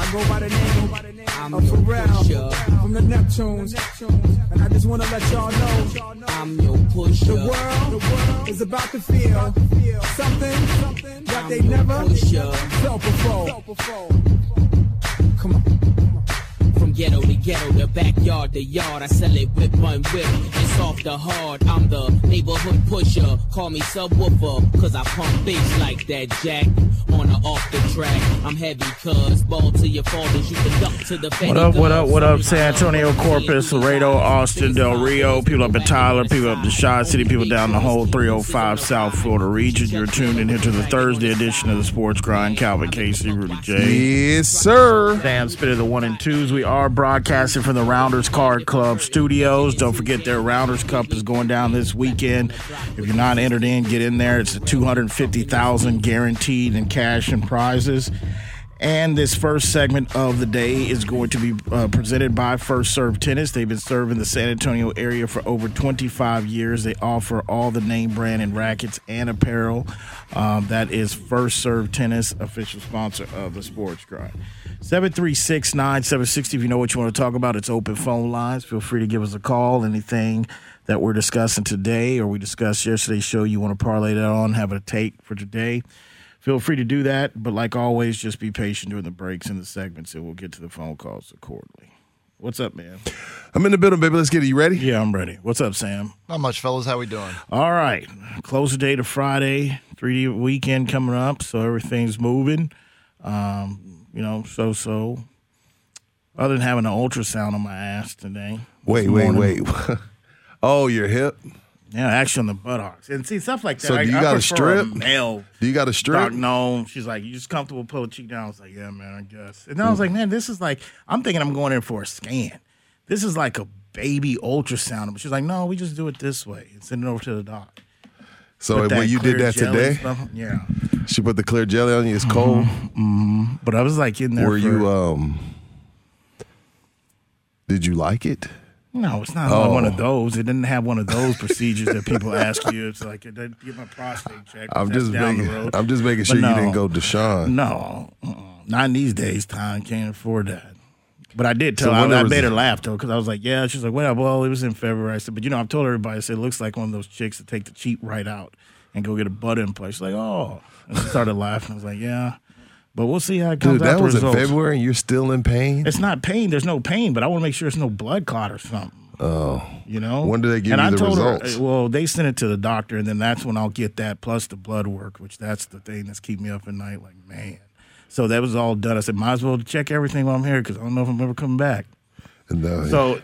I go by the name I'm of Pharrell from the Neptunes. And I just want to let y'all know I'm your pusher. the world, the world is about to feel something, something that they never pusher. felt before. Come on. From ghetto to ghetto, the backyard to yard. I sell it whip one whip. It's off the hard. I'm the neighborhood pusher. Call me subwoofer, cause I pump bass like that jack. On or off the track. I'm heavy cuz ball to your fathers. You can duck to the What up, what up, what up, San Antonio, Corpus, Laredo, Austin, Del Rio, people up in Tyler, people up in Shaw City, people down the whole 305 South Florida region. You're tuned in here to the Thursday edition of the Sports Grind. Calvin Casey, Rudy J. Yes, sir. Sam Spit of the one and twos. We are broadcasting from the Rounders Card Club studios. Don't forget their Rounders Cup is going down this weekend. If you're not entered in, get in there. It's a 250,000 guaranteed in cash and prizes. And this first segment of the day is going to be uh, presented by First Serve Tennis. They've been serving the San Antonio area for over 25 years. They offer all the name brand and rackets and apparel. Um, that is First Serve Tennis, official sponsor of the Sports Grind. 736 9760. If you know what you want to talk about, it's open phone lines. Feel free to give us a call. Anything that we're discussing today or we discussed yesterday's show you want to parlay that on, have a take for today feel free to do that. But like always, just be patient during the breaks and the segments, and we'll get to the phone calls accordingly. What's up, man? I'm in the building, baby. Let's get it. You ready? Yeah, I'm ready. What's up, Sam? Not much, fellas. How we doing? All right. Close the day to Friday. 3D weekend coming up, so everything's moving. Um, you know, so so. Other than having an ultrasound on my ass today. Wait, wait, morning. wait. oh, your hip? Yeah, actually on the buttocks. And see, stuff like that. So do you I got a prefer strip? male Do you got a Doc, strip? no. She's like, you just comfortable, pull the cheek down. I was like, yeah, man, I guess. And then I was hmm. like, man, this is like, I'm thinking I'm going in for a scan. This is like a baby ultrasound. But she's like, no, we just do it this way and send it over to the doc. So when you did that today, stuff- yeah. she put the clear jelly on you. It's cold. Mm-hmm, mm-hmm. But I was like in there. Were for- you? um Did you like it? No, it's not like one of Oh. those. It didn't have one of those procedures that people ask you. It's like, it didn't get my prostate checked. I'm just making. the road. I'm just making sure you didn't go Deshaun. No, uh-uh. not in these days. Time can't afford that. But I did tell So her. I, I made her laugh though, because I was like, "Yeah." She's like, "Well, well, it was in February." I said, "But you know, I've told everybody. I said it looks like one of those chicks that take the cheap right out and go get a butt implant." She's like, "Oh," and she started laughing. I was like, "Yeah," but we'll see how it comes Dude, out. that was in. February, and you're still in pain. It's not pain. There's no pain, but I want to make sure it's no blood clot or something. Oh, You know. When do they give and you I the told results? Her, well, they sent it to the doctor, and then that's when I'll get that plus the blood work, which that's the thing that's keeping me up at night. Like man. So that was all done. I said, might as well check everything while I'm here because I don't know if I'm ever coming back. and, uh, So,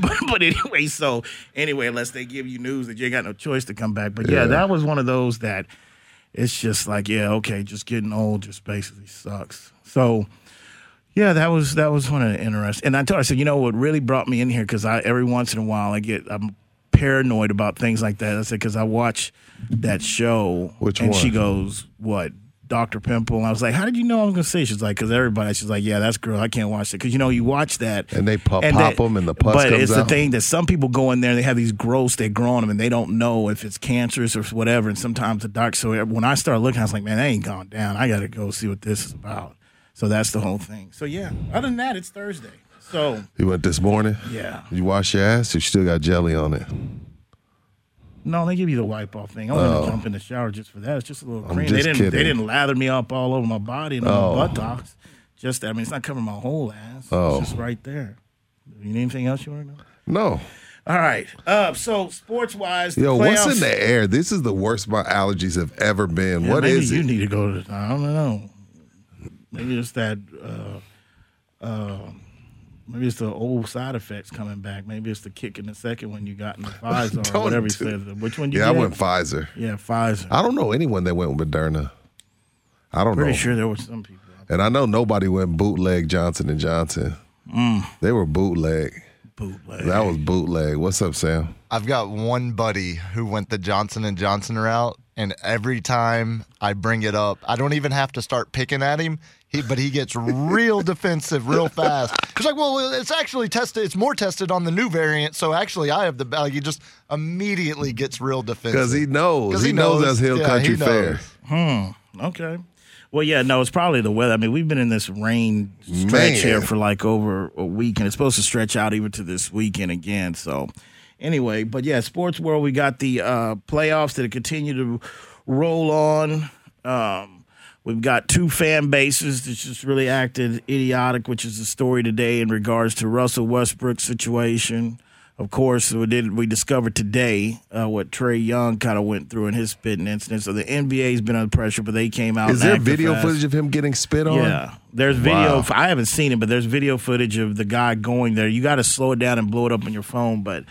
but, but anyway, so anyway, unless they give you news that you ain't got no choice to come back. But yeah, Yeah. that was one of those that it's just like, yeah, okay, just getting old just basically sucks. So, yeah, that was that was one of the interesting. And I told her, I said, you know what really brought me in here because I every once in a while I get I'm paranoid about things like that. I said because I watch that show, Which and she goes, what? Dr. Pimple. And I was like, how did you know I was going to say? She's like, because everybody, she's like, yeah, that's girl. I can't watch it. Because, you know, you watch that. And they pop- and pop 'em and the pus But it's the thing that some people go in there and they have these growths, they grow on them and they don't know if it's cancerous or whatever. And sometimes the doc, so when I started looking, I was like, man, that ain't gone down. I got to go see what this is about. So that's the whole thing. So yeah, other than that, it's Thursday. So you went this morning. yeah. You wash your ass. You still got jelly on it. No, they give you the wipe off thing. I wouldn't jump in the shower just for that. It's just a little Oh. Cream. They didn't. They didn't lather me up all over my body and Oh. my buttocks. Just I mean, it's not covering my whole ass. Oh. It's just right there. You need anything else you want to know? No. All right. Uh, so sports wise, Yo, what's in the air? This is the worst my allergies have ever been. Yeah, what maybe is you it? need to go to. I don't know. Maybe it's that. Uh, uh, maybe it's the old side effects coming back. Maybe it's the kick in the second one you got in the Pfizer or whatever he says. said. Which one you yeah, I went Pfizer. Yeah, Pfizer. I don't know anyone that went with Moderna. I don't Pretty know. sure there were some people. And I know nobody went bootleg Johnson and Johnson. Mm. They were bootleg. Bootleg. That was bootleg. What's up, Sam? I've got one buddy who went the Johnson and Johnson route, and every time I bring it up, I don't even have to start picking at him. He, but he gets real defensive real fast. He's like, "Well, it's actually tested. It's more tested on the new variant. So actually, I have the like." He just immediately gets real defensive Because he knows. 'Cause He, knows, that's Hill Yeah, Country he Fair. knows. Okay. Well, yeah, no, it's probably the weather. I mean, we've been in this rain stretch Man. here for like over a week, and it's supposed to stretch out even to this weekend again. So, anyway, but yeah, sports world, we got the uh, playoffs that continue to roll on. Um, we've got two fan bases that just really acted idiotic, which is the story today in regards to Russell Westbrook's situation. Of course, we did we discovered today uh, what Trae Young kind of went through in his spitting incident. So the NBA's been under pressure, but they came out. Is there video fast. footage of him getting spit on? Yeah, there's video. Wow. I haven't seen it, but there's video footage of the guy going there. You got to slow it down and blow it up on your phone, but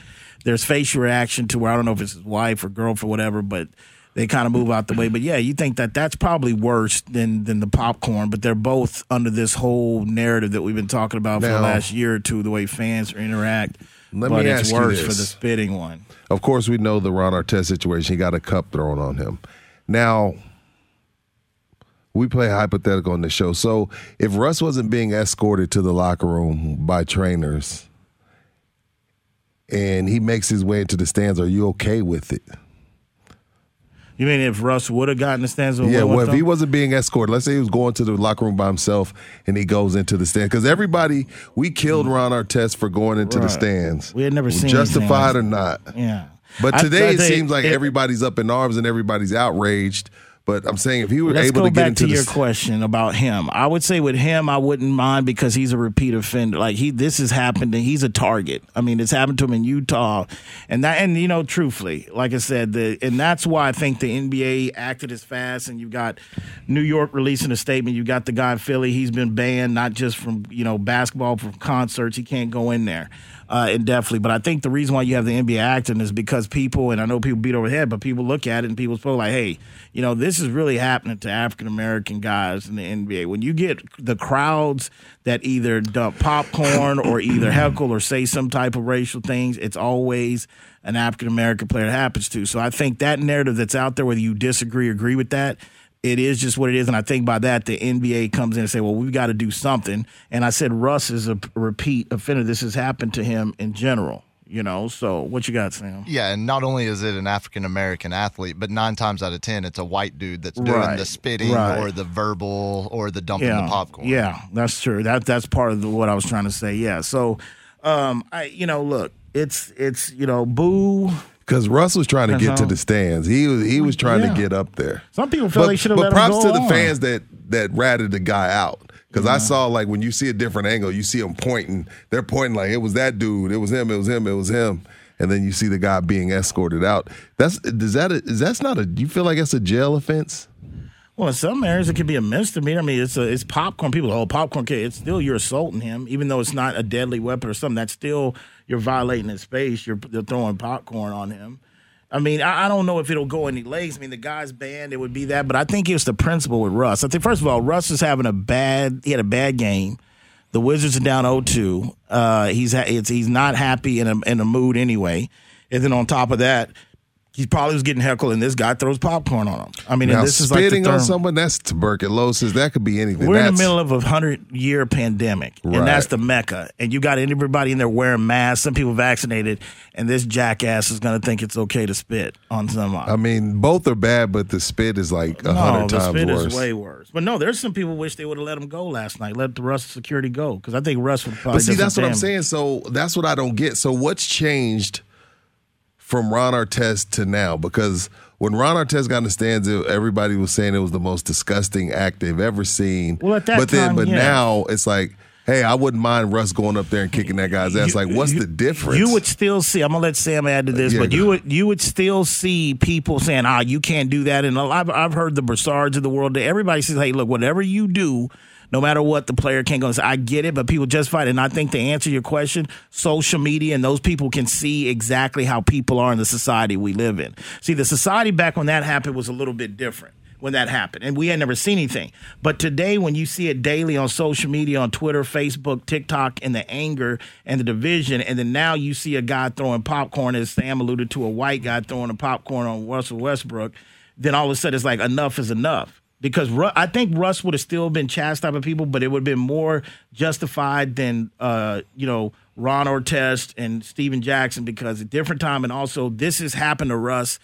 there's facial reaction to where I don't know if it's his wife or girlfriend, or whatever, but they kind of move out the way. Mm-hmm. But yeah, you think that that's probably worse than than the popcorn, but they're both under this whole narrative that we've been talking about for the last year or two, the way fans interact. Let but me it's ask you worse for this. the spitting one. Of course, we know the Ron Artest situation. He got a cup thrown on him. Now, we play hypothetical on the show. So, if Russ wasn't being escorted to the locker room by trainers and he makes his way into the stands, are you okay with it? You mean if Russ would have gotten the stands? and Yeah, well, if he wasn't being escorted, let's say he was going to the locker room by himself and he goes into the stand. Because everybody, we killed mm. Ron Artest for going into the stands. We had never seen Justified or not. yeah. But today I it seems like it- everybody's up in arms and everybody's outraged. But I'm saying if he were Let's able to get back into to your question about him. I would say with him, I wouldn't mind because he's a repeat offender. Like he, this has happened, and he's a target. I mean, it's happened to him in Utah, and that, and you know, truthfully, like I said, the and that's why I think the NBA acted as fast. And you got New York releasing a statement. You got the guy in Philly. He's been banned not just from you know basketball, from concerts. He can't go in there. Uh, but I think the reason why you have the NBA acting is because people, and I know people beat over the head, but people look at it and people feel like, hey, you know, this is really happening to African American guys in the NBA. When you get the crowds that either dump popcorn or either heckle or say some type of racial things, it's always an African American player happens to. So I think that narrative that's out there, whether you disagree or agree with that, it is just what it is. And I think by that, the NBA comes in and say, well, we've got to do something. And I said, Russ is a repeat offender. This has happened to him in general, you know? So what you got, Sam? Yeah, and not only is it an African American athlete, but nine times out of ten, it's a white dude that's doing Right, the spitting right. or the verbal or the dumping the popcorn. Yeah, that's true. That that's part of the, what I was trying to say. Yeah. So, um, I you know, look, it's it's you know, boo. Because Russ was trying to get to the stands. He was he was trying Yeah. to get up there. Some people feel but, they should have but let him props to the on. fans that that ratted the guy out. Because I saw like when you see a different angle, you see them pointing. They're pointing like it was that dude. It was him. It was him. It was him. And then you see the guy being escorted out. That's does that is that's not a? Do you feel like that's a jail offense? Well, in some areas it could be a misdemeanor. I mean, it's a, it's popcorn. People, oh, popcorn kid. It's still you're assaulting him, even though it's not a deadly weapon or something. That's still you're violating his space. You're, you're throwing popcorn on him. I mean, I, I don't know if it'll go any legs. I mean, the guy's banned. It would be that, but I think it's the principle with Russ. I think first of all, Russ is having a bad. He had a bad game. The Wizards are down 0-2. Uh, he's he's not happy in a in a mood anyway. And then on top of that, he probably was getting heckled, and this guy throws popcorn on him. I mean, and Now this is like spitting on someone that's tuberculosis. That could be anything. we're in the middle of a hundred year pandemic, Right. and that's the mecca. And you got everybody in there wearing masks. Some people vaccinated, and this jackass is going to think it's okay to spit on someone. I mean, both are bad, but the spit is like a hundred no, hundred the times spit worse. is way worse. But no, there's some people wish they would have let him go last night. Let the Russ security go because I think Russ would probably. But see, that's what I'm saying. So that's what I don't get. So what's changed from Ron Artest to now? Because when Ron Artest got in the stands, everybody was saying it was the most disgusting act they've ever seen. Well, at that but then, but yeah. now it's like, hey, I wouldn't mind Russ going up there and kicking that guy's ass. You- like, what's you- the difference? You would still see. I'm gonna let Sam add to this, Yeah, but you would you would still see people saying, "Ah, you can't do that." And lot, I've heard the Broussards of the world. Everybody says, "Hey, look, whatever you do." No matter what, the player can't go. I get it, but people justify it. And I think to answer your question, social media and those people can see exactly how people are in the society we live in. See, the society back when that happened was a little bit different. when that happened, and we had never seen anything. But today, when you see it daily on social media, on Twitter, Facebook, TikTok, and the anger and the division, and then now you see a guy throwing popcorn, as Sam alluded to, a white guy throwing a popcorn on Russell Westbrook, then all of a sudden it's like enough is enough. Because Ru- I think Russ would have still been chastised by people, but it would have been more justified than uh, you know Ron Artest and Stephen Jackson because a different time, and also this has happened to Russ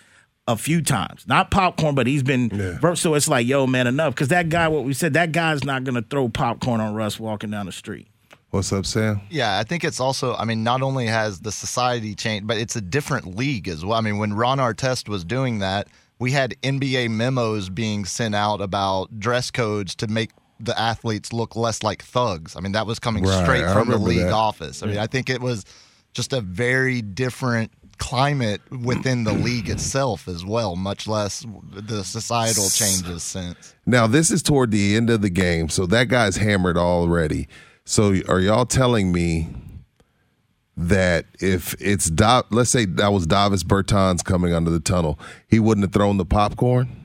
a few times. Not popcorn, but he's been Yeah. so it's like, yo, man, enough. Because that guy, what we said, that guy's not gonna throw popcorn on Russ walking down the street. What's up, Sam? Yeah, I think it's also. I mean, not only has the society changed, but it's a different league as well. I mean, when Ron Artest was doing that, we had NBA memos being sent out about dress codes to make the athletes look less like thugs. I mean, that was coming Right, straight I from the league that. office. I mean, I think it was just a very different climate within the league itself as well, much less the societal changes since. Now this is toward the end of the game, so that guy's hammered already. So are y'all telling me that if it's Do- let's say that was Davis Bertans coming under the tunnel, he wouldn't have thrown the popcorn?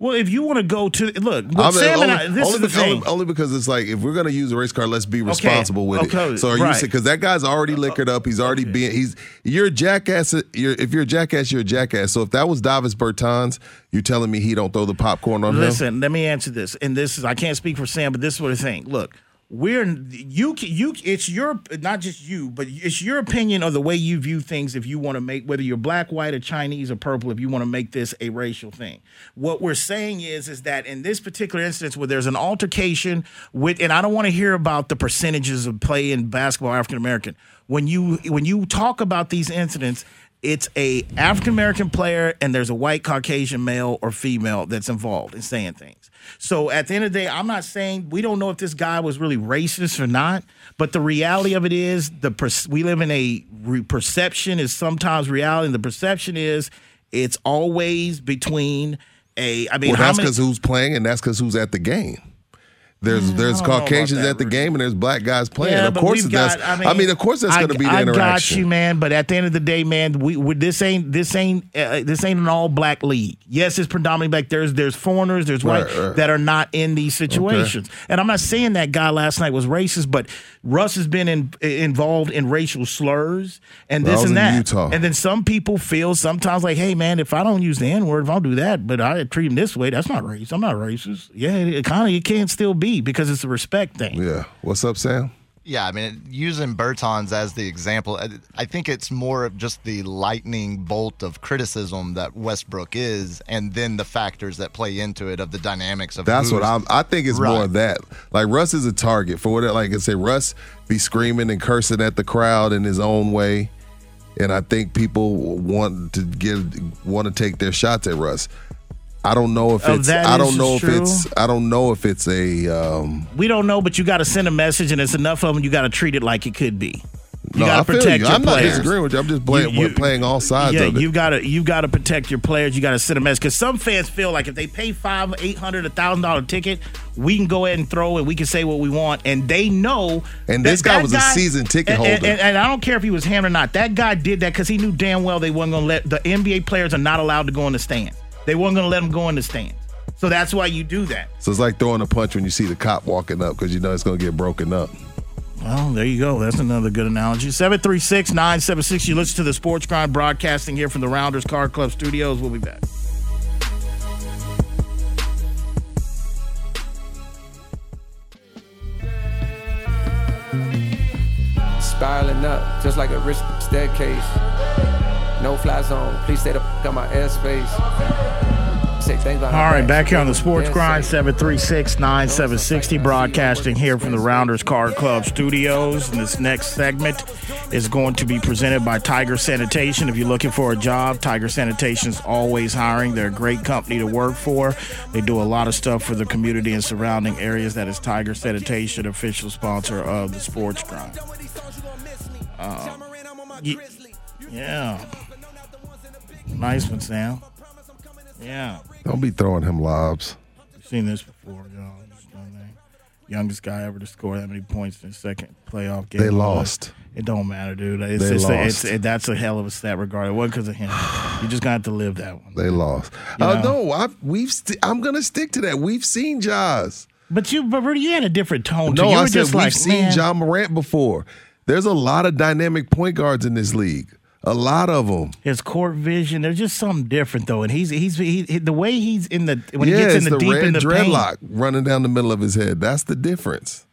Well, if you want to go to look, I mean, Sam and only, I, this is the because, thing. only, because it's like if we're gonna use a race car, let's be responsible with okay, it. So are you because that guy's already uh, uh, liquored up? He's already being he's you're a jackass. You're if you're a jackass, you're a jackass. So if that was Davis Bertans, you're telling me he don't throw the popcorn on him? Listen, let me answer this. And this is I can't speak for Sam, but this is what I think. Look, we're you you it's your not just you, but it's your opinion of the way you view things. If you want to make whether you're black, white, or Chinese or purple, if you want to make this a racial thing, what we're saying is is that in this particular instance where there's an altercation with, and I don't want to hear about the percentages of play in basketball African American. When you when you talk about these incidents, it's a African American player and there's a white Caucasian male or female that's involved in saying things. So at the end of the day, I'm not saying we don't know if this guy was really racist or not, but the reality of it is the per- we live in a re- perception is sometimes reality, and the perception is it's always between a. I mean, Well, that's because who's playing, and that's because who's at the game. There's there's don't know about Caucasians at the game, and there's black guys playing. Yeah, of course, that's. got- I mean, of course, that's going to be the I interaction. got you, man. But at the end of the day, man, we, we this ain't this ain't uh, this ain't an all black league. Yes, it's predominantly black. There's there's foreigners, there's white Right, that are not in these situations. And I'm not saying that guy last night was racist, but Russ has been in, involved in racial slurs and I this and that. Utah. And then some people feel sometimes like, hey, man, if I don't use the N word, if I don't do that, but I treat him this way, that's not racist. I'm not racist. Yeah, it kind of it can't still be because it's a respect thing. Yeah. What's up, Sam? Yeah, I mean, using Bertans as the example, I- I think it's more of just the lightning bolt of criticism that Westbrook is, and then the factors that play into it of the dynamics of. That's what I'm. I think it's more of that. Like Russ is a target for what. it- Like I say, Russ be screaming and cursing at the crowd in his own way, and I think people want to give want to take their shots at Russ. I don't know if Oh, it's. that I don't know if true. it's. I don't know if it's a. Um, we don't know, but you got to send a message, and it's enough of them. You got to treat it like it could be. You no, got I to feel protect you. your I'm not disagreeing with you. I'm just playing, You- you- playing all sides yeah, of it. you got to you got to protect your players. You got to send a message because some fans feel like if they pay five, eight hundred, a thousand dollar ticket, we can go ahead and throw it. we can say what we want, and they know. And that this guy was a season ticket and- and- holder. and, and I don't care if he was ham or not. That guy did that because he knew damn well they weren't going to let the NBA players are not allowed to go in the stand. They weren't going to let them go in the stand. So that's why you do that. so it's like throwing a punch when you see the cop walking up because you know it's going to get broken up. Well, there you go. That's another good analogy. 736 976. You listen to the Sports Grind broadcasting here from the Rounders Card Club studios. We'll be back. spiraling up just like a rich staircase. No fly zone. Please stay the fuck out my airspace. Say things behind All back. back here on the Sports Grind, safe. 736 960, broadcasting here from the Rounders Card Club studios. And this next segment is going to be presented by Tiger Sanitation. If you're looking for a job, Tiger Sanitation is always hiring. They're a great company to work for. They do a lot of stuff for the community and surrounding areas. That is Tiger Sanitation, official sponsor of the Sports Grind. Um, yeah. Nice one, Sam. Yeah. Don't be throwing him lobs. Seen this before, y'all. Just know youngest guy ever to score that many points in a second playoff game. They lost. It don't matter, dude. It's, They it's, lost. it's it, that's a hell of a stat. Regard it wasn't because of him. You just got to live that one. They lost. You Oh know? no, I've, we've. St- I'm gonna stick to that. We've seen Jaws. But you, but Rudy, you had a different tone. No, you I said just we've like, seen Ja Morant before. There's a lot of dynamic point guards in this league. A lot of them. his court vision. There's just something different though, and he's he's he, he- the way he's in the when yeah, he gets in the, the, deep red in the paint. dreadlock running down the middle of his head. That's the difference.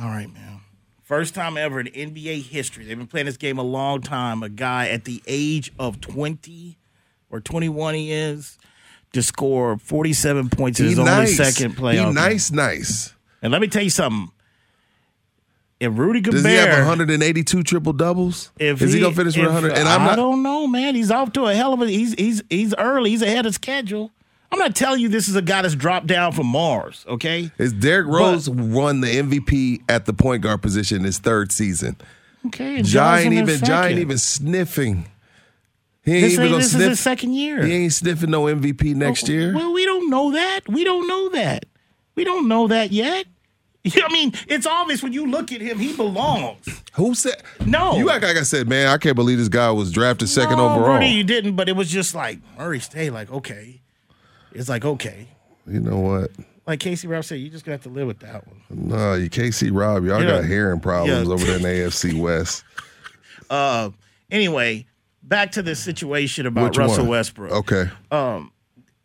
All right, man. First time ever in NBA history. They've been playing this game a long time. A guy at the age of 20 or 21 he is to score 47 points in his he only second playoff. He game. nice, nice. And let me tell you something. If Rudy Does he have 182 triple doubles? if Is he, gonna finish with 100? And I'm I not. don't know, man. He's off to a hell of a. He's he's he's early. He's ahead of schedule. I'm not telling you this is a guy that's dropped down from Mars. Okay. Is Derrick Rose won the MVP at the point guard position his third season? Okay. and Ja Johnson ain't even Ja ain't even sniffing. He ain't This, even ain't, this is his second year. He ain't sniffing no MVP next oh, year. Well, we don't know that. We don't know that. We don't know that yet. I mean, it's obvious when you look at him, he belongs. Who said? No. You act like I said, man. I can't believe this guy was drafted second no, overall. Rudy, you didn't, but it was just like Murray stay like, okay. It's like, okay. You know what? Like Casey Rob said, you just gonna have to live with that one. No, you KC Rob, y'all Yeah. got hearing problems Yeah. over there in the AFC West. Uh anyway, back to this situation about Which Russell one? Westbrook. Okay. Um,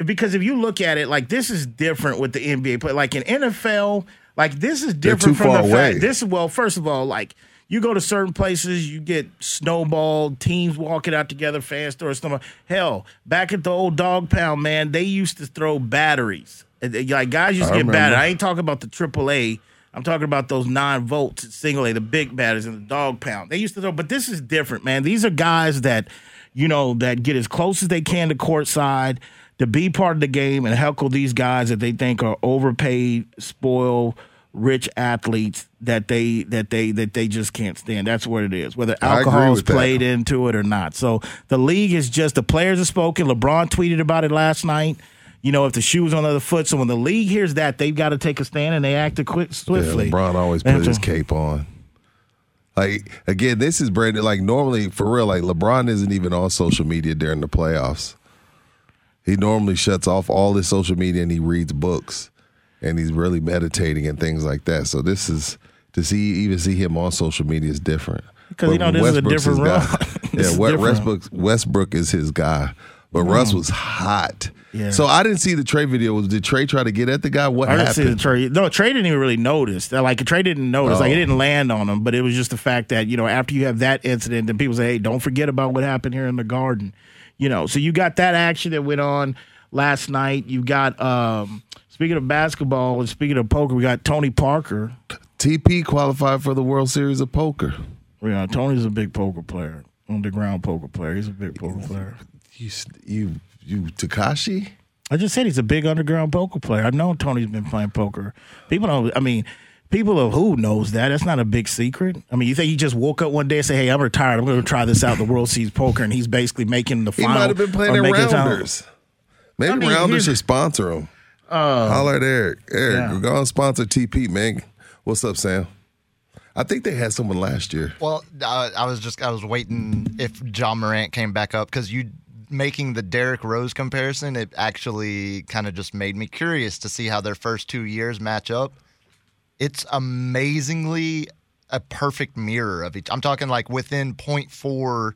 because if you look at it, like this is different with the NBA play. Like in NFL, like this is different from the away. fact. This is well, first of all, like you go to certain places, you get snowballed, teams walking out together, fan stores, stuff. Hell, back at the old dog pound, man, they used to throw batteries. Uh, Like guys used to I get battered. I ain't talking about the triple A. I'm talking about those nine volts, single A, the big batteries in the dog pound. They used to throw, but this is different, man. These are guys that, you know, that get as close as they can to court side to be part of the game and heckle these guys that they think are overpaid, spoiled, rich athletes that they that they that they just can't stand. That's what it is. Whether I agree alcohol's that. played into it or not. So the league is just the players have spoken. LeBron tweeted about it last night. You know, if the shoe was on the other foot, so when the league hears that, they've got to take a stand and they act quick Yeah, swiftly. LeBron always They have put his cape on. Like again, this is Brandon. Like normally, for real, like LeBron isn't even on social media during the playoffs. He normally shuts off all his social media and he reads books, and he's really meditating and things like that. So this is to see even see him on social media is different. Because you know, this is a different guy. yeah, West- Westbrook Westbrook is his guy. But mm. Russ was hot. Yeah. So I didn't see the Trae video. Did Trae try to get at the guy? What happened? I didn't happened? see the trade. No, Trae didn't even really notice. Like Trae didn't notice. Like it Oh. didn't land on him. But it was just the fact that you know after you have that incident, then people say, "Hey, don't forget about what happened here in the Garden." You know, so you got that action that went on last night. You got um, speaking of basketball and speaking of poker, we got Tony Parker. TP qualified for the World Series of Poker. Yeah, Tony's a big poker player, underground poker player. He's a big poker player. You, you, you, Takashi? I just said he's a big underground poker player. I know Tony's been playing poker. People don't. I mean, people of who knows that. That's not a big secret. I mean, you think he just woke up one day and say, "Hey, I'm retired. I'm going to try this out." The World Series poker, and he's basically making the final. He final. might have been playing or at making his own- Rounders. Maybe I mean, Rounders should sponsor him. Uh, Holler at Eric. Eric, yeah. go on sponsor TP, man. What's up, Sam? I think they had someone last year. Well, uh, I was just I was waiting if Ja Morant came back up because you making the Derrick Rose comparison. It actually kind of just made me curious to see how their first two years match up. It's amazingly a perfect mirror of each. I'm talking like within 0.4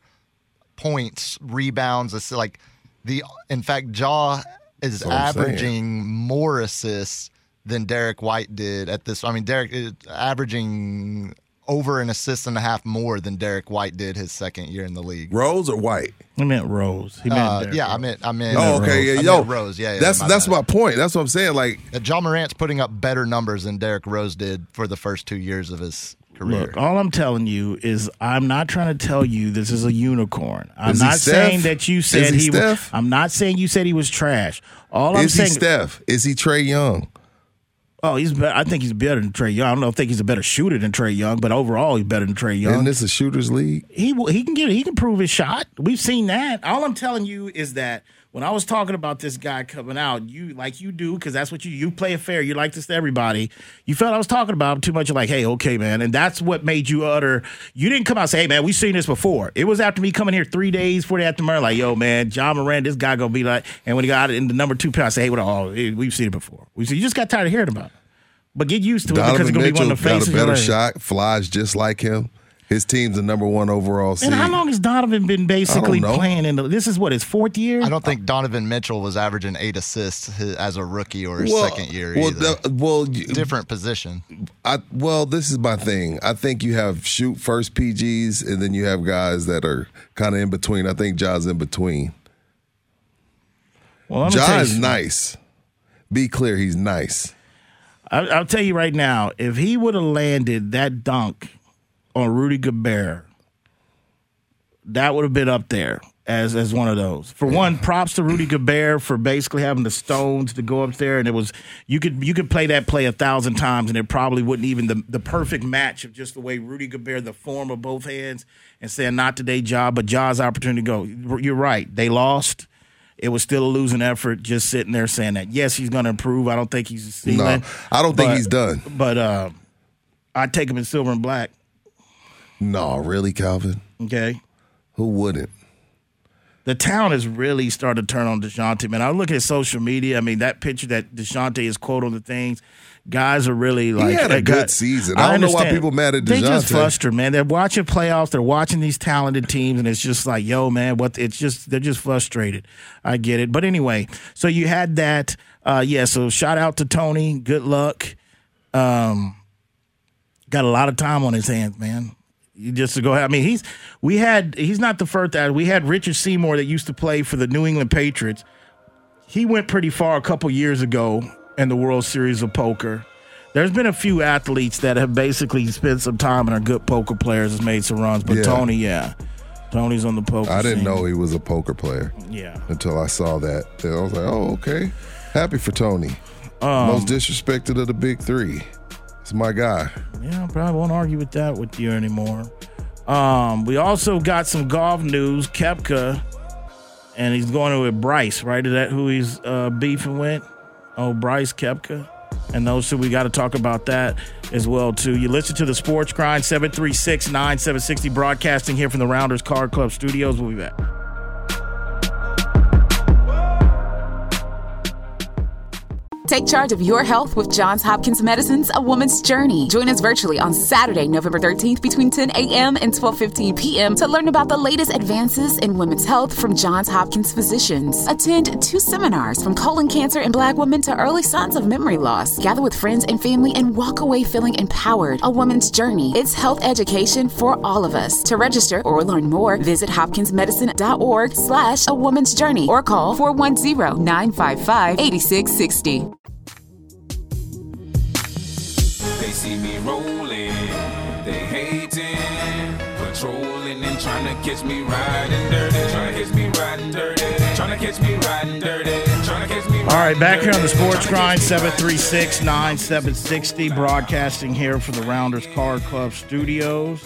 points, rebounds. It's like the in fact Ja is averaging more assists than Derek White did at this. I mean, Derek is averaging over an assist and a half more than Derek White did his second year in the league. Rose or White? He meant Rose. He meant Uh, yeah, Rose. I meant I meant Oh, okay, Rose. yeah, I yo, meant Rose. Yeah, yeah that's my that's bad. my point. That's what I'm saying. Like, Uh, Ja Morant's putting up better numbers than Derrick Rose did for the first two years of his career. Look, all I'm telling you is I'm not trying to tell you this is a unicorn. I'm not Steph? saying that you said Is he was. I'm not saying you said he was trash. All I'm is he saying, Steph? Is he Trae Young? Oh, he's. Be- I think he's better than Trae Young. I don't know if I think he's a better shooter than Trae Young, but overall he's better than Trae Young. Isn't this is shooters league? he he can get he can prove his shot. We've seen that. All I'm telling you is that when I was talking about this guy coming out, you like you do because that's what you you play it fair. You like this to everybody. You felt I was talking about him too much. You're like, hey, okay, man, and that's what made you utter. You didn't come out and say, hey, man, we've seen this before. It was after me coming here three days before the after murder, like, yo, man, Ja Morant, this guy gonna be like, and when he got in the number two pair, I say, hey, what? Oh, we've seen it before. We you just got tired of hearing about it, but get used to it because it's Donovan gonna be one of the got faces. a of your better shot, flies just like him. His team's the number one overall seed. And how long has Donovan been basically know. playing in the? This is what his fourth year. I don't think Donovan Mitchell was averaging eight assists hi- as a rookie or his Well, second year Well, either. the- well, you- Different position. I well, this is my thing. I think you have shoot first PGs, and then you have guys that are kind of in between. I think Ja's in between. Well, let me Ja is nice. Be clear, he's nice. I, I'll tell you right now, if he would have landed that dunk on Rudy Gobert, that would have been up there as as one of those. For one, props to Rudy Gobert for basically having the stones to go up there, and it was you could you could play that play a thousand times, and it probably wouldn't even the the perfect match of just the way Rudy Gobert, the form of both hands, and saying not today, job, but Ja's opportunity to go. You're right, they lost. It was still a losing effort, just sitting there saying that. Yes, he's going to improve. I don't think he's. No, I don't think but- he's done. But uh, I'd take him in silver and black. No, really, Calvin. Okay. Who wouldn't? The town has really started to turn on Dejounte, man. I look at social media. I mean, that picture that Dejounte is quote on the things. Guys are really like He had a good got- season. I don't know why people mad at Dejounte. They just DeJounte. flustered, man. They're watching playoffs. They're watching these talented teams, and it's just like, yo, man, what? It's just they're just frustrated. I get it, but anyway. So you had that, uh, yeah. So shout out to Tony. Good luck. Um, got a lot of time on his hands, man. Just to go. I mean, he's we had he's not the first that we had Richard Seymour that used to play for the New England Patriots. He went pretty far a couple years ago in the World Series of Poker. There's been a few athletes that have basically spent some time and are good poker players, has made some runs. But Yeah. Tony, yeah, Tony's on the poker. I didn't scene. know he was a poker player Yeah, until I saw that. And I was like, oh, okay. Happy for Tony. Um, Most disrespected of the big three. It's my guy. Yeah, I probably won't argue with that with you anymore. Um, we also got some golf news. Koepka, and he's going with Bryce, right? Is that who he's uh, beefing with? Oh, Bryce Koepka. And those two, we got to talk about that as well, too. You listen to the Sports Grind, 736 9760, broadcasting here from the Rounders Card Club studios. We'll be back. Take charge of your health with Johns Hopkins Medicine's A Woman's Journey. Join us virtually on Saturday, November 13th between 10 a.m. and 12:15 p.m. to learn about the latest advances in women's health from Johns Hopkins physicians. Attend two seminars from colon cancer in black women to early signs of memory loss. Gather with friends and family and walk away feeling empowered. A Woman's Journey. It's health education for all of us. To register or learn more, visit hopkinsmedicine.org slash a woman's journey or call 410-955-8660. See me rolling, they hating, patrolling and trying to catch me riding dirty, trying to catch me riding dirty, trying to catch me riding dirty, trying to catch me. All right, back here on the Sports Grind, 736 9760, broadcasting here for the Rounders Card Club studios.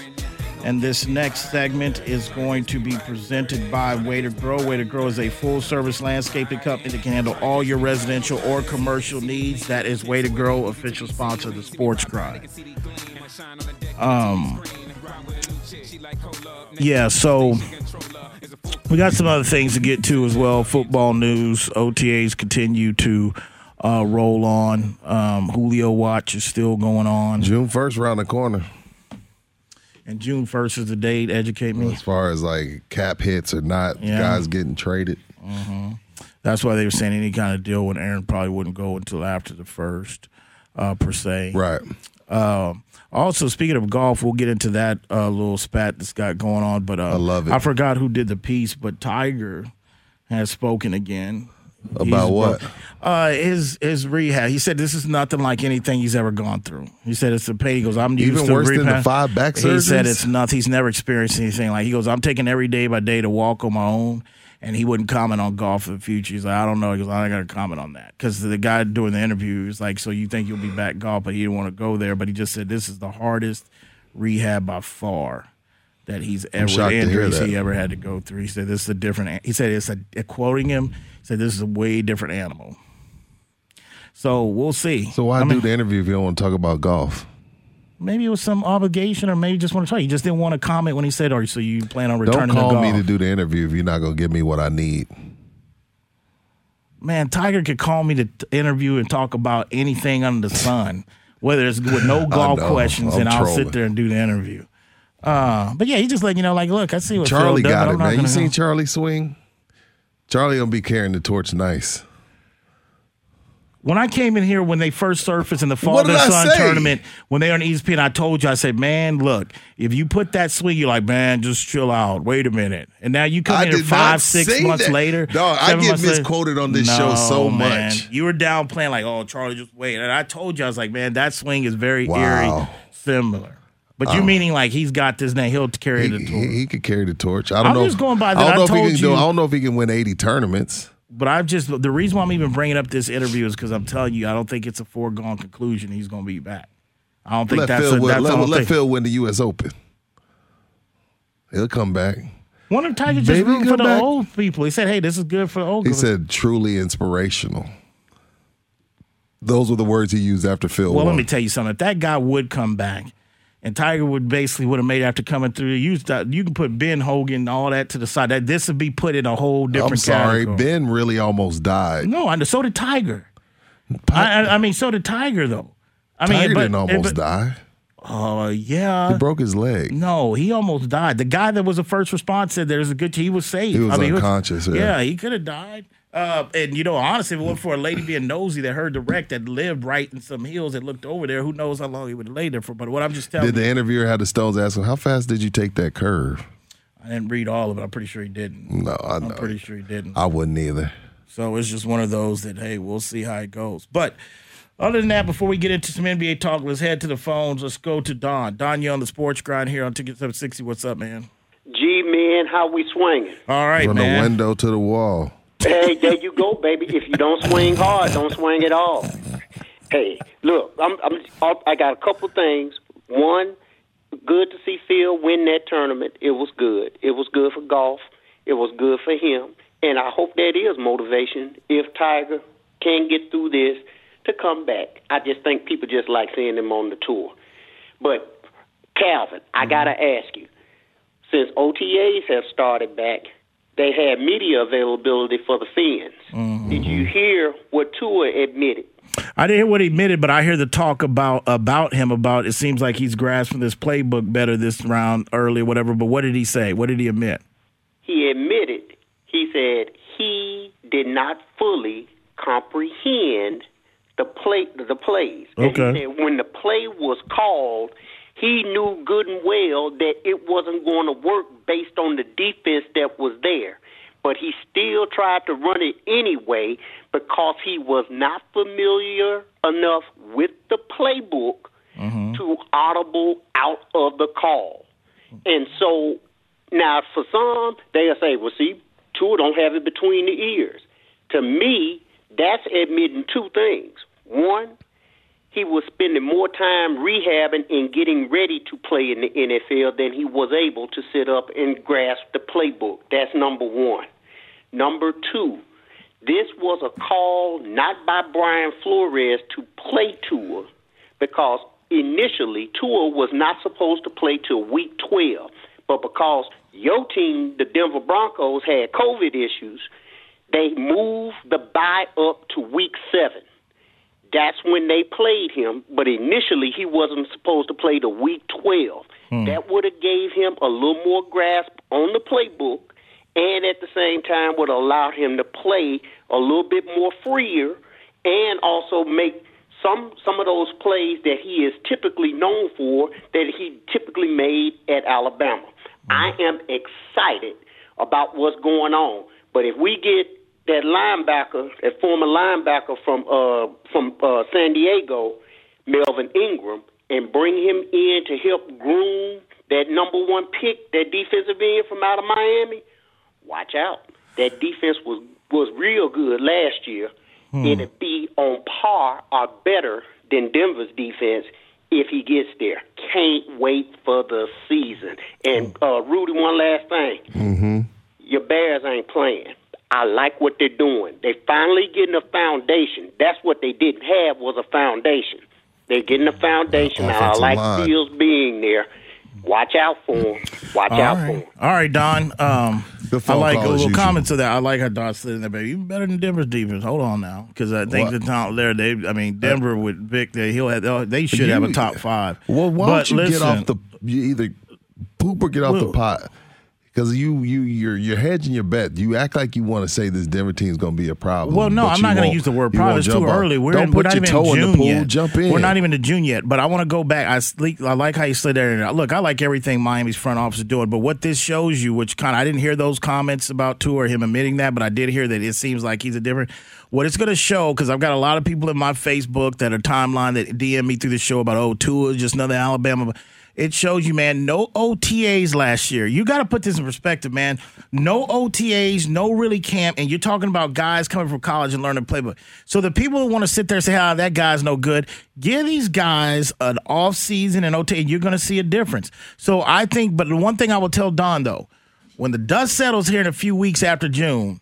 And this next segment is going to be presented by Way to Grow. Way to Grow is a full service landscaping company that can handle all your residential or commercial needs. That is Way to Grow, official sponsor of the Sports Grind. Um, yeah, so we got some other things to get to as well. Football news, OTAs continue to uh, roll on. Um, Julio watch is still going on, June 1st around the corner. And June first is the date. Educate me. As far as like cap hits or not, Yeah. guys getting traded. That's why they were saying any kind of deal with Aaron probably wouldn't go until after the first, uh, per se. Right. Um, also, speaking of golf, we'll get into that uh, little spat that's got going on. But uh, I love it. I forgot who did the piece, but Tiger has spoken again. About what? Uh, his his rehab. He said this is nothing like anything he's ever gone through. He said it's a pain. He goes, I'm used Even to worse than the five back He said it's nothing. He's never experienced anything like. He goes, I'm taking every day by day to walk on my own. And he wouldn't comment on golf in the future. He's like, I don't know. He goes, I ain't gonna comment on that because the guy doing the interview was like, so you think you'll be back golf, but he didn't want to go there. But he just said this is the hardest rehab by far that he's ever to injuries he ever had to go through. He said this is a different. He said it's a quoting him. He said this is a way different animal. So we'll see. So why I mean, do the interview if you don't want to talk about golf? Maybe it was some obligation, or maybe just want to try. He just didn't want to comment when he said, "Or so you plan on returning?" Don't call to me golf?" to do the interview if you're not gonna give me what I need. Man, Tiger could call me to t- interview and talk about anything under the sun, whether it's with no golf questions, I'm and I'll sit there and do the interview. Uh, but yeah, he just letting you know, like, look, I see what Charlie Phil got but it, man. You seen Charlie swing? Charlie gonna be carrying the torch nice. When I came in here when they first surfaced in the Fall of the I Sun say? tournament, when they were on ESPN, I told you, I said, man, look, if you put that swing, you're like, man, just chill out. Wait a minute. And now you come I in here five, six months that. later. Dog, I get later- misquoted on this show so man. much. You were down playing like, oh, Charlie, just wait. And I told you, I was like, man, that swing is very Wow. eerie, similar. But you oh. meaning like he's got this now, he'll carry He, the tour. he, he could carry the torch. I don't know. I'm know. just if- going by that. I don't I know if he can do. I don't know if he can win 80 tournaments. But I've just the reason why I'm even bringing up this interview is because I'm telling you, I don't think it's a foregone conclusion he's going to be back. I don't think Let that's Phil a, win, that's let, the let. Phil win the U.S. Open. He'll come back. One of Tiger just Baby, rooting for the back. old people. He said, "Hey, this is good for the old." He people." said truly inspirational. Those were the words he used after Phil "Well, won. let me tell you something. If that guy would come back, and Tiger would basically would have made after coming through, you you can put Ben Hogan and all that to the side. That this would be put in a whole different. I'm sorry. category. Ben really almost died. No, I know. So did Tiger. I, I, I mean, so did Tiger though. I mean, Tiger but, didn't almost but, die. Oh yeah. He broke his leg. No, he almost died. The guy that was the first response said there's a good. He was safe. He was I mean, unconscious, yeah. yeah, he could have died. Uh, and you know, honestly, if it wasn't for a lady being nosy that heard the wreck that lived right in some hills that looked over there, who knows how long he would have laid there for? But what I'm just telling Did you, the interviewer have the Stones ask him, How fast did you take that curve? I didn't read all of it. I'm pretty sure he didn't. No, I I'm pretty sure he didn't. I wouldn't either. So it's just one of those that hey, we'll see how it goes. But other than that, before we get into some NBA talk, let's head to the phones. Let's go to Don. Don, you on the sports grind here on Ticket 760. What's up, man? G man, how we swinging? All right, From man. the window to the wall. Hey, there you go, baby. If you don't swing hard, don't swing at all. Hey, look, I'm, I'm, I got a couple things. One, good to see Phil win that tournament. It was good. It was good for golf. It was good for him, and I hope that is motivation. If Tiger can get through this, to come back. I just think people just like seeing him on the tour. But Calvin, I gotta mm-hmm. ask you, since OTAs have started back, they had media availability for the fans. Mm-hmm. Did you hear what Tua admitted? I didn't hear what he admitted, but I hear the talk about about him about it seems like he's grasping this playbook better this round early, whatever. But what did he say? What did he admit? He admitted, he said he did not fully comprehend the play the plays. Okay. He said when the play was called, he knew good and well that it wasn't going to work based on the defense that was there. But he still tried to run it anyway because he was not familiar enough with the playbook mm-hmm. to audible out of the call. And so now for some, they'll say, well, see, Tua don't have it between the ears. To me, that's admitting two things. One, he was spending more time rehabbing and getting ready to play in the NFL than he was able to sit up and grasp the playbook. That's number one. Number two, this was a call not by Brian Flores to play Tua because initially Tua was not supposed to play till week 12. But because your team, the Denver Broncos, had COVID issues, they moved the bye up to week seven. That's when they played him, but initially he wasn't supposed to play the week 12. Hmm. That would have gave him a little more grasp on the playbook and at the same time would allow him to play a little bit more freer and also make some some of those plays that he is typically known for that he typically made at Alabama. Hmm. I am excited about what's going on. But if we get that linebacker, that former linebacker from uh, from uh, San Diego, Melvin Ingram, and bring him in to help groom that number one pick, that defensive end from out of Miami, watch out. That defense was was real good last year. It'd be on par or better than Denver's defense if he gets there. Can't wait for the season. And uh, Rudy, one last thing. Mm-hmm. Your Bears ain't playing. I like what they're doing. They finally getting a foundation. That's what they didn't have was a foundation. They're getting a foundation. Now I like line. Fields being there. Watch out for him. Watch All out for him. All right, Don. Um, Good I phone like a little comment to that. I like how Don's sitting there, baby. Even better than Denver's defense. Hold on now, because I think What? the top there. They, I mean, Denver with Vic, they, he'll have. They should You- have a top five. Well, why But don't you listen, get off the you either poop or get off the pot? Because you you you're you're hedging your bet. You act like you want to say this Denver team is going to be a problem. Well, no, I'm not going to use the word problem. It's too on- early. We're, Don't in, put we're not your even toe in in June the pool. yet. Jump in. We're not even to June yet. But I want to go back. I sleep, I like how you slid there. And look, I like everything Miami's front office is doing. But what this shows you, which kind of I didn't hear those comments about Tua or him admitting that, but I did hear that it seems like he's a different. What it's going to show, because I've got a lot of people in my Facebook that are timeline that DM me through the show about oh Tua just another Alabama. It shows you, man, no OTAs last year. You got to put this in perspective, man. No OTAs, no really camp, and you're talking about guys coming from college and learning playbook. So the people who want to sit there and say, "Ah, that guy's no good," give these guys an off season and OTA, and you're going to see a difference. So I think, but the one thing I will tell Don though, when the dust settles here in a few weeks after June,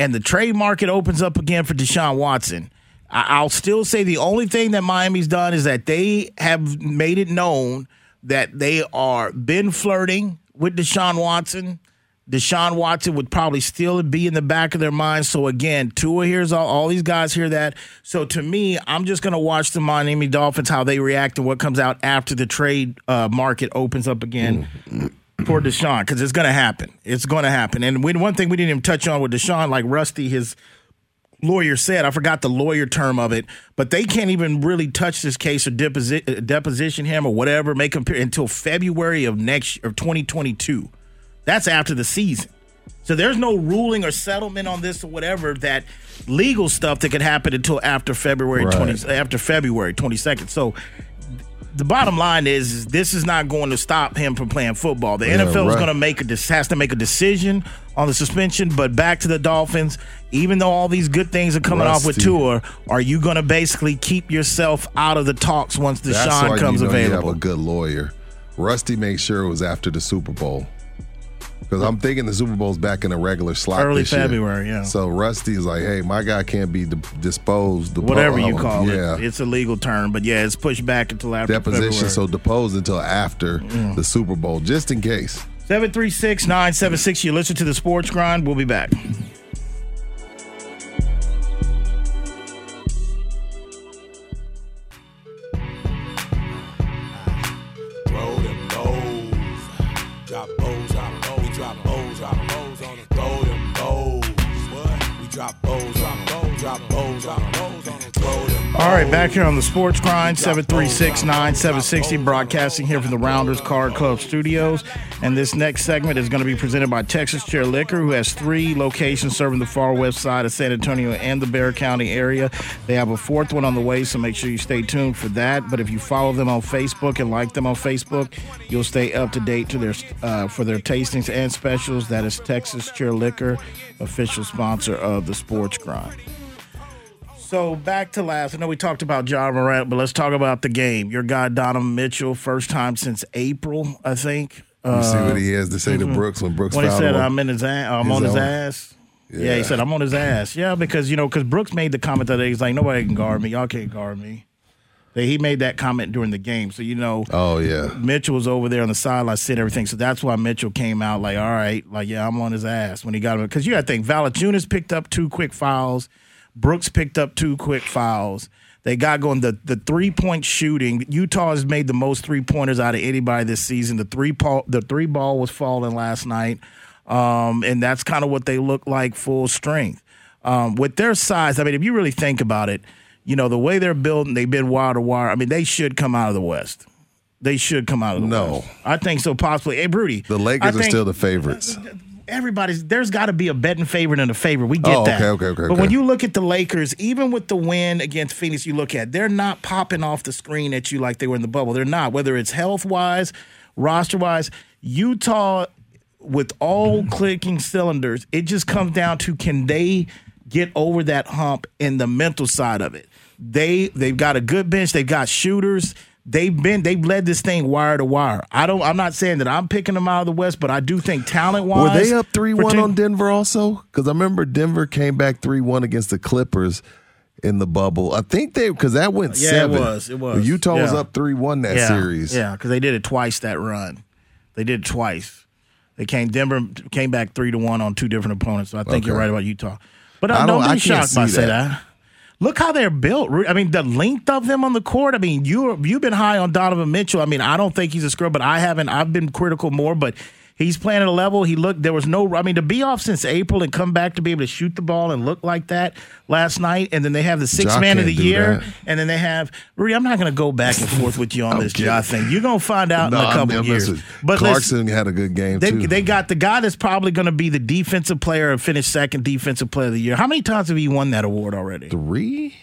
and the trade market opens up again for Deshaun Watson. I'll still say the only thing that Miami's done is that they have made it known that they are been flirting with Deshaun Watson. Deshaun Watson would probably still be in the back of their mind. So again, Tua hears all, all these guys hear that. So to me, I'm just going to watch the Miami Dolphins how they react and what comes out after the trade uh, market opens up again for Deshaun because it's going to happen. It's going to happen. And when, one thing we didn't even touch on with Deshaun, like Rusty, his lawyer said, I forgot the lawyer term of it, but they can't even really touch this case or deposi- uh, deposition him or whatever, make him until February of next of 2022. That's after the season. So there's no ruling or settlement on this or whatever that legal stuff that could happen until after February Right. 20 after February 22nd. So the bottom line is, is this is not going to stop him from playing football. The Yeah, NFL is going to make a has to make a decision on the suspension. But back to the Dolphins, even though all these good things are coming off with Tua, are you going to basically keep yourself out of the talks once That's Deshaun why comes you know available? You have a good lawyer. Rusty made sure it was after the Super Bowl. Because I'm thinking the Super Bowl's back in a regular slot Early this year. February, yeah. So Rusty is like, hey, my guy can't be di- disposed. depo- Whatever you call yeah. it, it's a legal term. But yeah, it's pushed back until after Deposition, February. so deposed until after mm. the Super Bowl, just in case. 736 976. You listen to the sports grind. We'll be back. All right, back here on the Sports Grind, 736 9760, broadcasting here from the Rounders Card Club studios. And this next segment is going to be presented by Texas Chair Liquor, who has three locations serving the far west side of San Antonio and the Bexar County area. They have a fourth one on the way, so make sure you stay tuned for that. But if you follow them on Facebook and like them on Facebook, you'll stay up to date to their uh, for their tastings and specials. That is Texas Chair Liquor, official sponsor of the Sports Grind. So back to last. I know we talked about Ja Morant, but let's talk about the game. Your guy Donovan Mitchell, first time since April, I think. You see what he has to say to mhm. Brooks when Brooks when he said? I'm in his ass, I'm His on his own. ass. Yeah. he said I'm on his ass. Yeah, because you know, because Brooks made the comment that he's like nobody can guard me. Y'all can't guard me. That He made that comment during the game, so you know. Oh yeah. Mitchell was over there on the sideline, said everything. So that's why Mitchell came out like, all right, like, yeah, I'm on his ass when he got him. Because you got to think, Valanciunas picked up two quick fouls. Brooks picked up two quick fouls. They got going the the three point shooting. Utah has made the most three pointers out of anybody this season. The three ball the three ball was falling last night, um, and that's kind of what they look like full strength. Um, with their size, I mean, if you really think about it, you know the way they're building, they've been wire to wire. I mean, they should come out of the West. They should come out of the No. West. I think so. Possibly. Hey, Brudy. The Lakers I are still the favorites. Everybody's there's got to be a betting favorite and a favorite. We get Oh, that. okay, okay, okay, But okay. when you look at the Lakers, even with the win against Phoenix, you look at they're not popping off the screen at you like they were in the bubble. They're not. Whether it's health wise, roster wise, Utah with all clicking cylinders, it just comes down to can they get over that hump in the mental side of it. They they've got a good bench. They've got shooters. They've been they've led this thing wire to wire. I don't. I'm not saying that I'm picking them out of the West, but I do think talent wise, Were they up three one on Denver also? Because I remember Denver came back three one against the Clippers in the bubble. I think they because that went Yeah, seven. it was. It was. Utah was up three one that yeah, series. Yeah, because they did it twice that run. They did it twice. They came Denver came back three to one on two different opponents. So I think you're right about Utah. But I I don't- be shocked by say that. Look how they're built. I mean, the length of them on the court. I mean, you you've been high on Donovan Mitchell. I mean, I don't think he's a scrub, but I haven't. I've been critical more, but he's playing at a level. He looked. There was no. I mean, to be off since April and come back to be able to shoot the ball and look like that last night, and then they have the sixth man of the year, that. and then they have. Rudy, I'm not going to go back and forth with you on this kidding. Ja thing. You're going to find out No, in a couple I'm years. messing- But listen, Clarkson had a good game they, too. they got the guy that's probably going to be the defensive player and finish second defensive player of the year. How many times have he won that award already? three.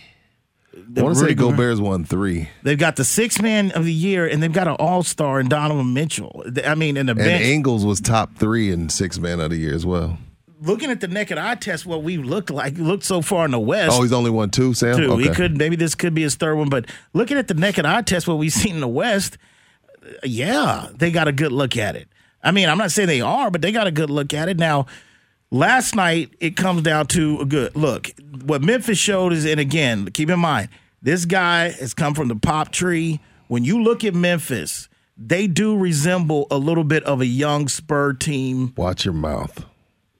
I want to say. Gobert's won three. They've got the six man of the year, and they've got an all star in Donovan Mitchell. I mean, in the And bench. Ingles was top three in six man of the year as well. looking at the naked eye test, what we've looked like looked so far in the West. Oh, he's only won two, Sam. too. Okay. He could maybe this could be his third one, but looking at the naked eye test, what we've seen in the West, yeah, they got a good look at it. I mean, I'm not saying they are, but they got a good look at it. Now, last night it comes down to a good look. What Memphis showed is, and again, keep in mind, this guy has come from the pop tree. When you look at Memphis, they do resemble a little bit of a young Spur team Watch your mouth.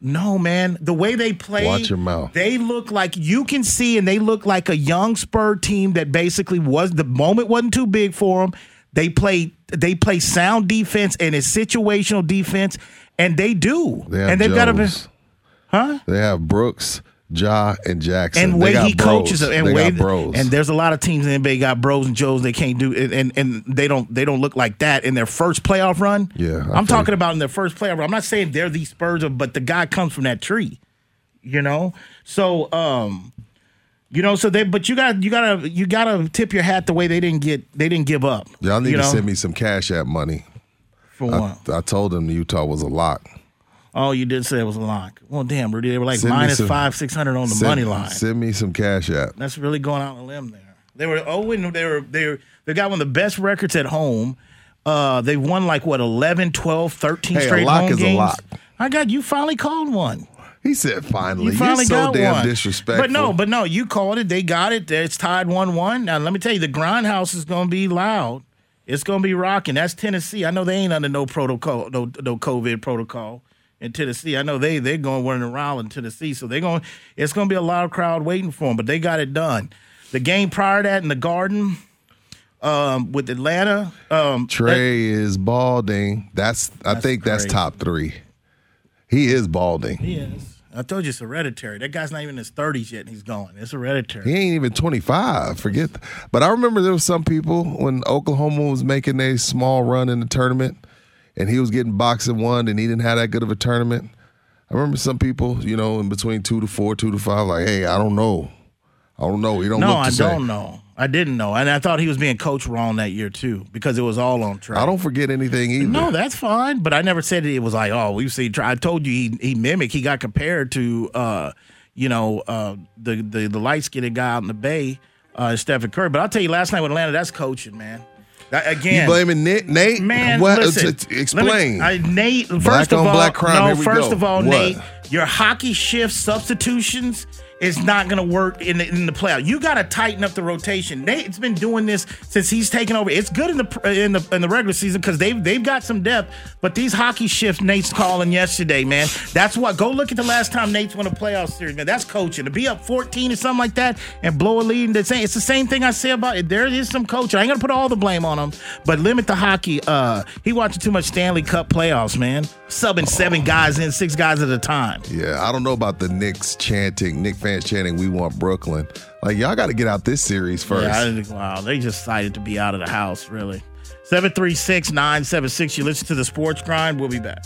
no, man. The way they play, Watch your mouth. They look like you can see, and they look like a young Spur team that basically was the moment wasn't too big for them. They play, they play sound defense and it's situational defense, and they do. They and they've got to be, Jones. Huh? They have Brooks, Ja, and Jackson. And way he bros. coaches them, and they way bros. and there's a lot of teams in the NBA got bros and Joes they can't do, and, and and they don't they don't look like that in their first playoff run. Yeah, I I'm talking about in their first playoff run. I'm not saying they're the Spurs, of, but the guy comes from that tree, you know. So, um, you know, so they but you got you gotta you gotta tip your hat the way they didn't get they didn't give up. Y'all need to know, send me some cash app money. for I, what? I told them Utah was a lock. Oh, you did say it was a lock. Well, damn, Rudy, they were like minus some- five six hundred on the Send- money line. Send me some cash app. That's really going out on a limb there. They were oh and they were they were they got one of the best records at home. Uh they won like what 11, 12, 13 Hey, a straight lock home is a games. lock. I got you finally called one. He said finally. You finally You're so got damn one. disrespectful. But no, but no, you called it. They got it. It's tied one one. Now let me tell you, the grindhouse is going to be loud. It's going to be rocking. That's Tennessee. I know they ain't under no protocol, no no COVID protocol in Tennessee. I know they they're going running around in Tennessee, so they're going. It's going to be a loud crowd waiting for them. But they got it done. The game prior to that in the Garden um, with Atlanta. Um, Trae is balding. That's I That's think that's top three. He is balding. he is. I told you it's hereditary. That guy's not even in his thirties yet, and he's going. It's hereditary. He ain't even 25. Forget. th- But I remember there was some people when Oklahoma was making a small run in the tournament and he was getting boxing one and he didn't have that good of a tournament. I remember some people, you know, in between two to four, two to five, like, hey, I don't know. I don't know. He don't No, I don't know. I didn't know, and I thought he was being coached wrong that year too because it was all on track. I don't forget anything either. No, that's fine, but I never said it was like, oh, we've seen. I told you he he mimicked. He got compared to, uh, you know, uh, the the the light skinned guy out in the Bay, uh, Stephen Curry. But I'll tell you, last night with Atlanta, that's coaching, man. That, You again, blaming Nate? Nate? Man, what? listen. Explain. Me- I, Nate, first Black of on all, black crime, no. here we first go. of all, What? Nate, your hockey shift substitutions is not going to work in the, in the playoff. You got to tighten up the rotation. Nate's been doing this since he's taken over. It's good in the in the in the regular season because they've they've got some depth. But these hockey shifts Nate's calling yesterday, man. That's what. Go look at the last time Nate's won a playoff series, man. That's coaching. To be up 14 or something like that and blow a lead. and It's it's the same thing I say about it. There is some coaching. I ain't gonna put all the blame on him, but limit the hockey. Uh, he watching too much Stanley Cup playoffs, man. Subbing seven guys in, six guys at a time. Yeah, I don't know about the Knicks chanting, Nick fans chanting, we want Brooklyn. Like, y'all got to get out this series first. Yeah, I didn't- wow, they just decided to be out of the house, really. 736 976. You listen to the sports grind. We'll be back.